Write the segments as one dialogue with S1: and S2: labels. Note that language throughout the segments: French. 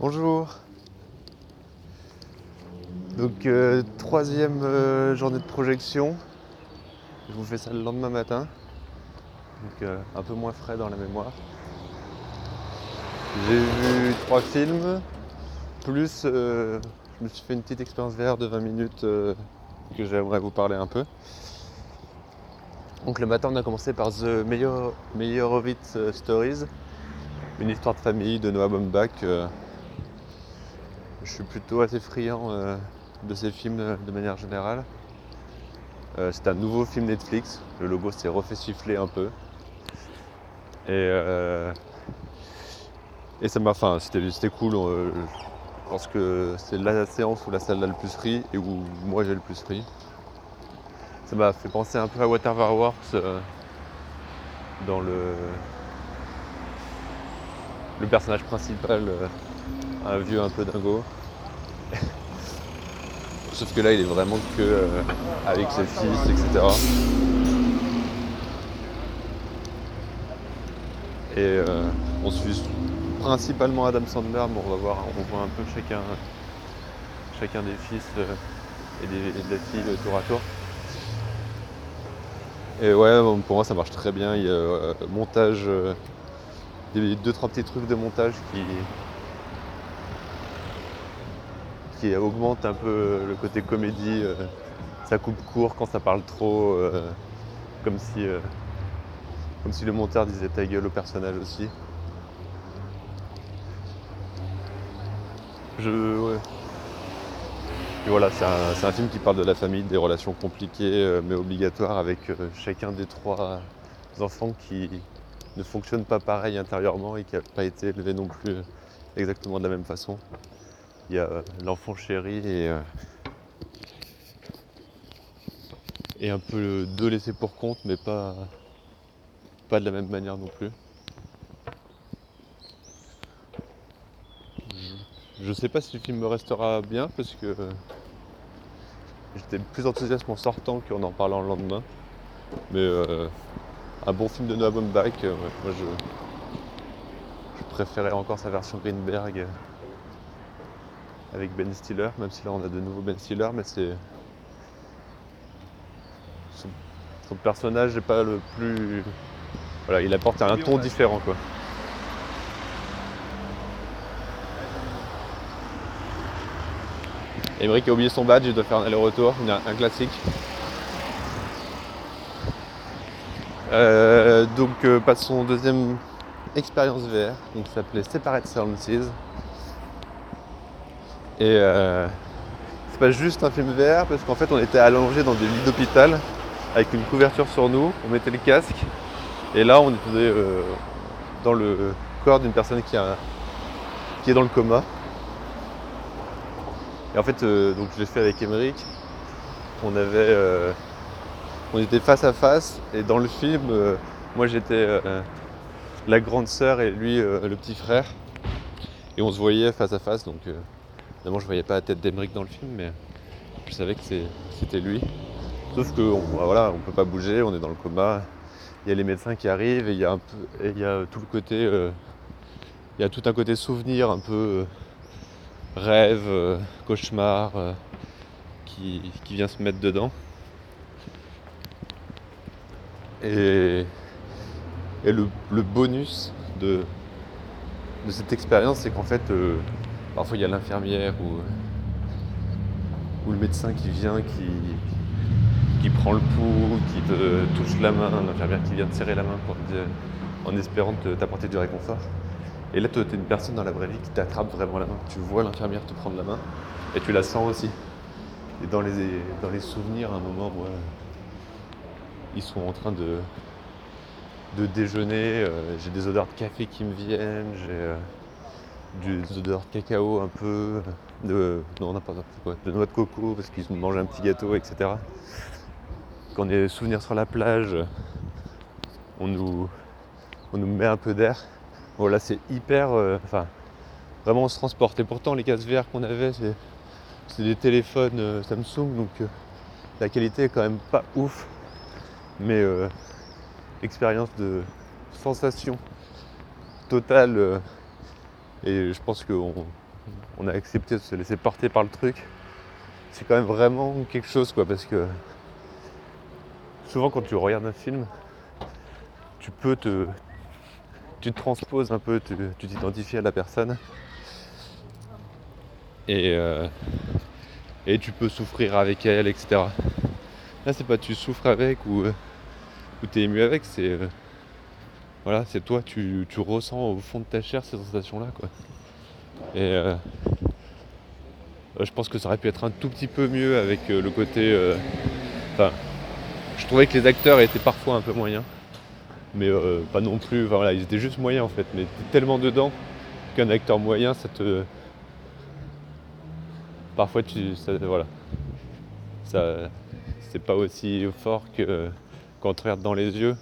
S1: Bonjour. Donc euh, troisième euh, journée de projection. Je vous fais ça le lendemain matin. Donc euh, un peu moins frais dans la mémoire. J'ai vu trois films, plus je me suis fait une petite expérience VR de 20 minutes que j'aimerais vous parler un peu. Donc le matin on a commencé par The Meyerowitz Stories, une histoire de famille de Noah Baumbach je suis plutôt assez friand euh, de ces films euh, de manière générale. Euh, c'est un nouveau film Netflix. Le logo s'est refait siffler un peu. Et, et ça m'a. Enfin, c'était cool. je pense que c'est la séance où la salle a le plus ri et où moi j'ai le plus ri. Ça m'a fait penser un peu à Waterworks dans le. Le personnage principal un vieux un peu dingo. Sauf que là, il est vraiment que euh, avec ses fils, etc. Et euh, on suit principalement Adam Sandler, mais on va voir, on voit un peu chacun, chacun des fils euh, et des, filles tour à tour. Et ouais, pour moi ça marche très bien. Il y a montage, des deux trois petits trucs de montage qui, qui augmente un peu euh, le côté comédie. Euh, ça coupe court quand ça parle trop, euh, comme si, comme si le monteur disait ta gueule au personnage aussi. Je, Et voilà, c'est un, film qui parle de la famille, des relations compliquées mais obligatoires avec chacun des trois enfants qui ne fonctionnent pas pareil intérieurement et qui n'ont pas été élevés non plus exactement de la même façon il y a euh, l'enfant chéri et, euh, un peu de laisser pour compte, mais pas, pas de la même manière non plus. Je, sais pas si le film me restera bien parce que j'étais plus enthousiaste en sortant qu'en en parlant le lendemain. Mais euh, un bon film de Noah Baumbach, moi je, je préférais encore sa version Greenberg avec Ben Stiller, même si là on a de nouveau Ben Stiller, mais c'est. Son, personnage n'est pas le plus. Voilà, il apporte un ton différent quoi. Emmerich a oublié son badge, il doit faire un aller-retour, un, classique. Euh, donc euh, son deuxième expérience VR, donc s'appelait Separate Sounds. Et euh, c'est pas juste un film VR parce qu'en fait on était allongé dans des lits d'hôpital avec une couverture sur nous, on mettait le casque et là on était euh, dans le corps d'une personne qui, est dans le coma. Et en fait euh, donc je l'ai fait avec Emmerich. On avait on était face à face et dans le film moi j'étais la grande sœur et lui le petit frère et on se voyait face à face donc Évidemment, je voyais pas la tête d'Emeric dans le film, mais je savais que c'était lui. Sauf que bah voilà, on peut pas bouger, on est dans le coma. Il y a les médecins qui arrivent et il y a, tout le côté, euh, il y a tout un côté souvenir, un peu euh, rêve, euh, cauchemar, qui, vient se mettre dedans. Et, le, bonus de cette expérience, c'est qu'en fait, Parfois il y a l'infirmière ou, le médecin qui vient, qui, prend le pouls, qui te touche la main, l'infirmière qui vient te serrer la main en espérant t'apporter du réconfort. Et là, tu es une personne dans la vraie vie qui t'attrape vraiment la main. Tu vois l'infirmière te prendre la main et tu la sens aussi. Et dans les, souvenirs, à un moment, où ils sont en train de, déjeuner, euh, j'ai des odeurs de café qui me viennent, euh, des odeurs de cacao un peu, de, non, quoi, de noix de coco parce qu'ils mangent un petit gâteau, etc. Quand on est souvenirs sur la plage, on nous, on nous met un peu d'air. Voilà, c'est hyper. Euh, enfin, vraiment on se transporte. Et pourtant, les cases VR qu'on avait, c'est, des téléphones euh, Samsung, donc euh, la qualité est quand même pas ouf. Mais expérience de sensation totale et je pense qu'on on a accepté de se laisser porter par le truc, c'est quand même vraiment quelque chose quoi parce que souvent quand tu regardes un film, tu peux te. Tu te transposes un peu, tu t'identifies à la personne. Et, euh, et tu peux souffrir avec elle, etc. Là c'est pas tu souffres avec ou, euh, ou t'es ému avec, c'est. Euh, voilà, c'est toi, tu, ressens au fond de ta chair ces sensations-là. Et euh, je pense que ça aurait pu être un tout petit peu mieux avec euh, le côté. Euh, je trouvais que les acteurs étaient parfois un peu moyens, mais pas non plus. Voilà, ils étaient juste moyens en fait, mais tellement dedans qu'un acteur moyen, ça te. Parfois, tu. Voilà. Ça. C'est pas aussi fort que quand dans les yeux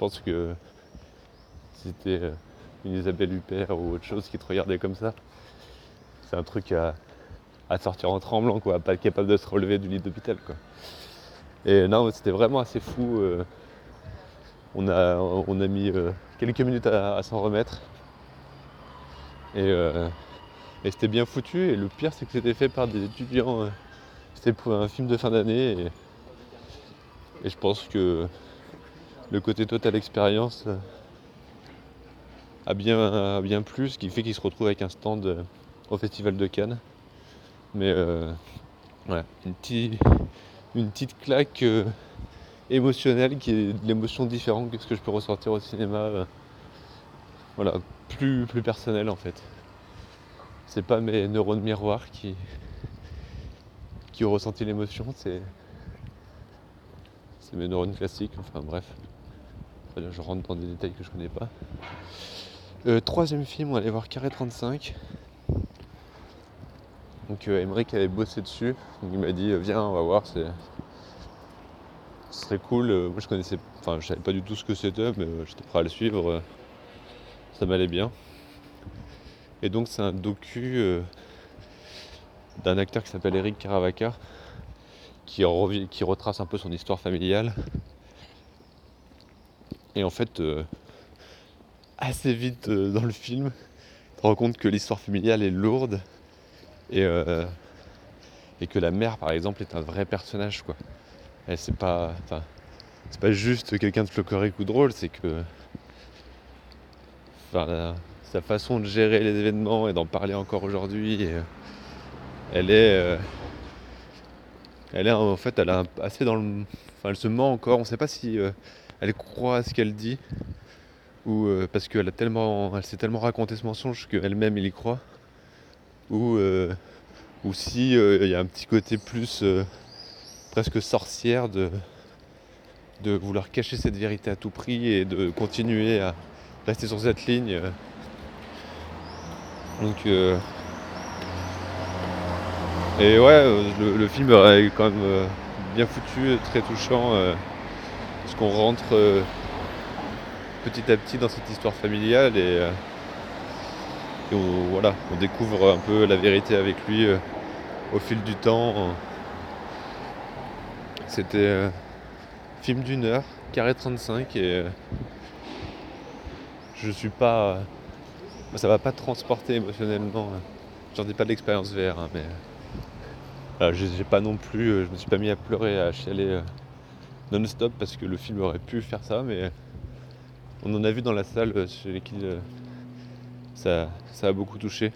S1: pense que si c'était euh, une Isabelle Huppert ou autre chose qui te regardait comme ça, c'est un truc à, sortir en tremblant, quoi, pas capable de se relever du lit d'hôpital. Et non, c'était vraiment assez fou. Euh, on, a, on a mis euh, quelques minutes à, s'en remettre. Et, c'était bien foutu. Et le pire, c'est que c'était fait par des étudiants. c'était pour un film de fin d'année. et je pense que le côté total expérience euh, a bien, bien plus, ce qui fait qu'il se retrouve avec un stand euh, au Festival de Cannes. Mais euh, une, une petite claque émotionnelle qui est de l'émotion différente que ce que je peux ressortir au cinéma. voilà, plus, plus personnel en fait. C'est pas mes neurones miroirs qui, qui ont ressenti l'émotion, c'est mes neurones classiques, enfin bref je rentre dans des détails que je connais pas. Euh, troisième film, on aller voir Carré 35. Donc euh, avait bossé dessus. il m'a dit euh, viens on va voir, c'est. Ce serait cool. Euh, moi je connaissais. Enfin je savais pas du tout ce que c'était, mais j'étais prêt à le suivre. ça m'allait bien. Et donc c'est un docu d'un acteur qui s'appelle Eric Caravaca qui retrace un peu son histoire familiale et en fait, euh, assez vite euh, dans le film, tu te rends compte que l'histoire familiale est lourde et, euh, et que la mère, par exemple, est un vrai personnage. Quoi. Elle, c'est pas, c'est pas juste quelqu'un de folklorique ou drôle, c'est que sa façon de gérer les événements et d'en parler encore aujourd'hui, elle est. elle est en fait, elle a assez dans le. Enfin, elle se ment encore. On ne sait pas si elle croit à ce qu'elle dit, ou euh, parce qu'elle a tellement, elle s'est tellement raconté ce mensonge qu'elle-même il y croit, ou, euh, ou si euh, il y a un petit côté plus presque sorcière de, de vouloir cacher cette vérité à tout prix et de continuer à rester sur cette ligne. Donc et ouais, le, film est quand même bien foutu, très touchant parce qu'on rentre euh, petit à petit dans cette histoire familiale et, euh, on, voilà, on découvre un peu la vérité avec lui euh, au fil du temps. C'était film d'une heure, carré 35 et je suis pas. ça va pas transporter émotionnellement. J'en ai pas de l'expérience VR, hein, mais j'ai pas non plus. je me suis pas mis à pleurer, à chialer non-stop parce que le film aurait pu faire ça, mais on en a vu dans la salle euh, chez lesquels euh, ça, a beaucoup touché.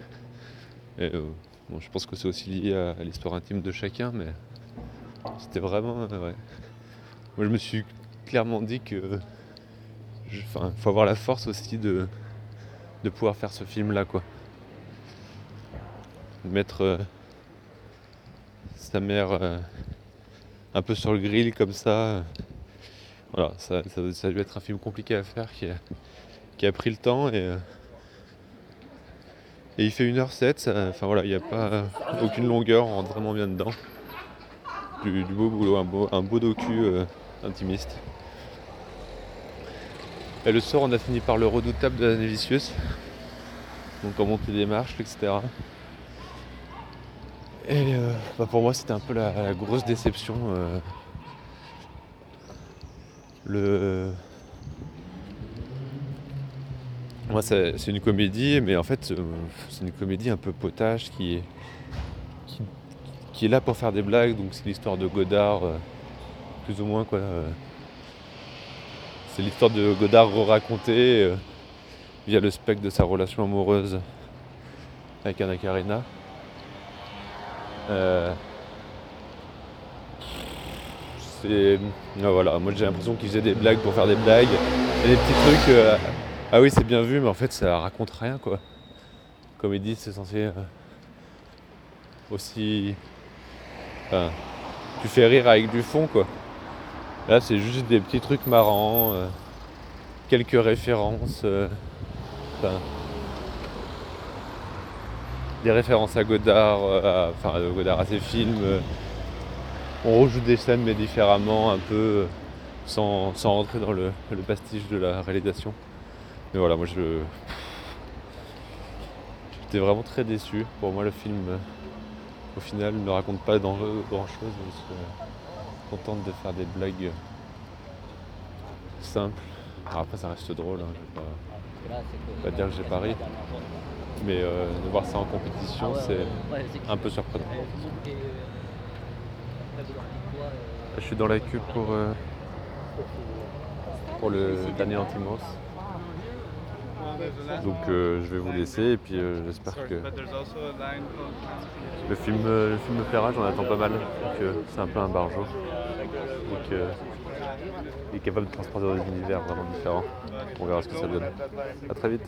S1: Euh, je pense que c'est aussi lié à, l'histoire intime de chacun, mais c'était vraiment. Moi, je me suis clairement dit que. Enfin, faut avoir la force aussi de, de pouvoir faire ce film-là, quoi. Mettre sa mère un peu sur le grill comme ça. Voilà, ça, a dû être un film compliqué à faire qui a, pris le temps et, euh, il fait 1h07, enfin voilà, il n'y a pas aucune longueur, on rentre vraiment bien dedans. Du, beau boulot, un beau, un beau docu euh, intimiste. Et le soir, on a fini par le redoutable de la Vicious. Donc on montait des marches, etc. Et euh, bah, pour moi, c'était un peu la, grosse déception. Euh, le, moi, c'est une comédie, mais en fait, euh, c'est une comédie un peu potache qui est, qui, est là pour faire des blagues. Donc, c'est l'histoire de Godard, plus ou moins, quoi. c'est l'histoire de Godard racontée via le spectre de sa relation amoureuse avec Anna Karina. Euh, c'est. ah, voilà, moi j'ai l'impression qu'ils faisaient des blagues pour faire des blagues. Et des petits trucs. euh, ah oui, c'est bien vu, mais en fait, ça raconte rien, quoi. Comédie, c'est censé euh, aussi. Enfin, tu fais rire avec du fond, quoi. Là, c'est juste des petits trucs marrants, quelques références. enfin, des références à Godard, euh, à- enfin Godard à ses films. euh. on rejoue des scènes, mais différemment, un peu, euh, sans, sans rentrer dans le, le pastiche de la réalisation. Mais voilà, moi je. J'étais vraiment très déçu. Pour moi, le film, au final, ne raconte pas grand chose. Il se contente de faire des blagues simples. Alors après, ça reste drôle. hein, je vais pas-
S2: pas
S1: dire que j'ai pas ri. Mais euh, de voir ça en compétition, c'est un peu surprenant. Je suis dans la queue pour, euh, pour le dernier Antimos. Donc euh, je vais vous laisser et puis euh, j'espère que le film, euh, le film me plaira, j'en attends pas mal. Donc euh, c'est un peu un barjo. Donc euh, il est capable de transporter dans des univers vraiment différents. On verra ce que ça donne. A très vite.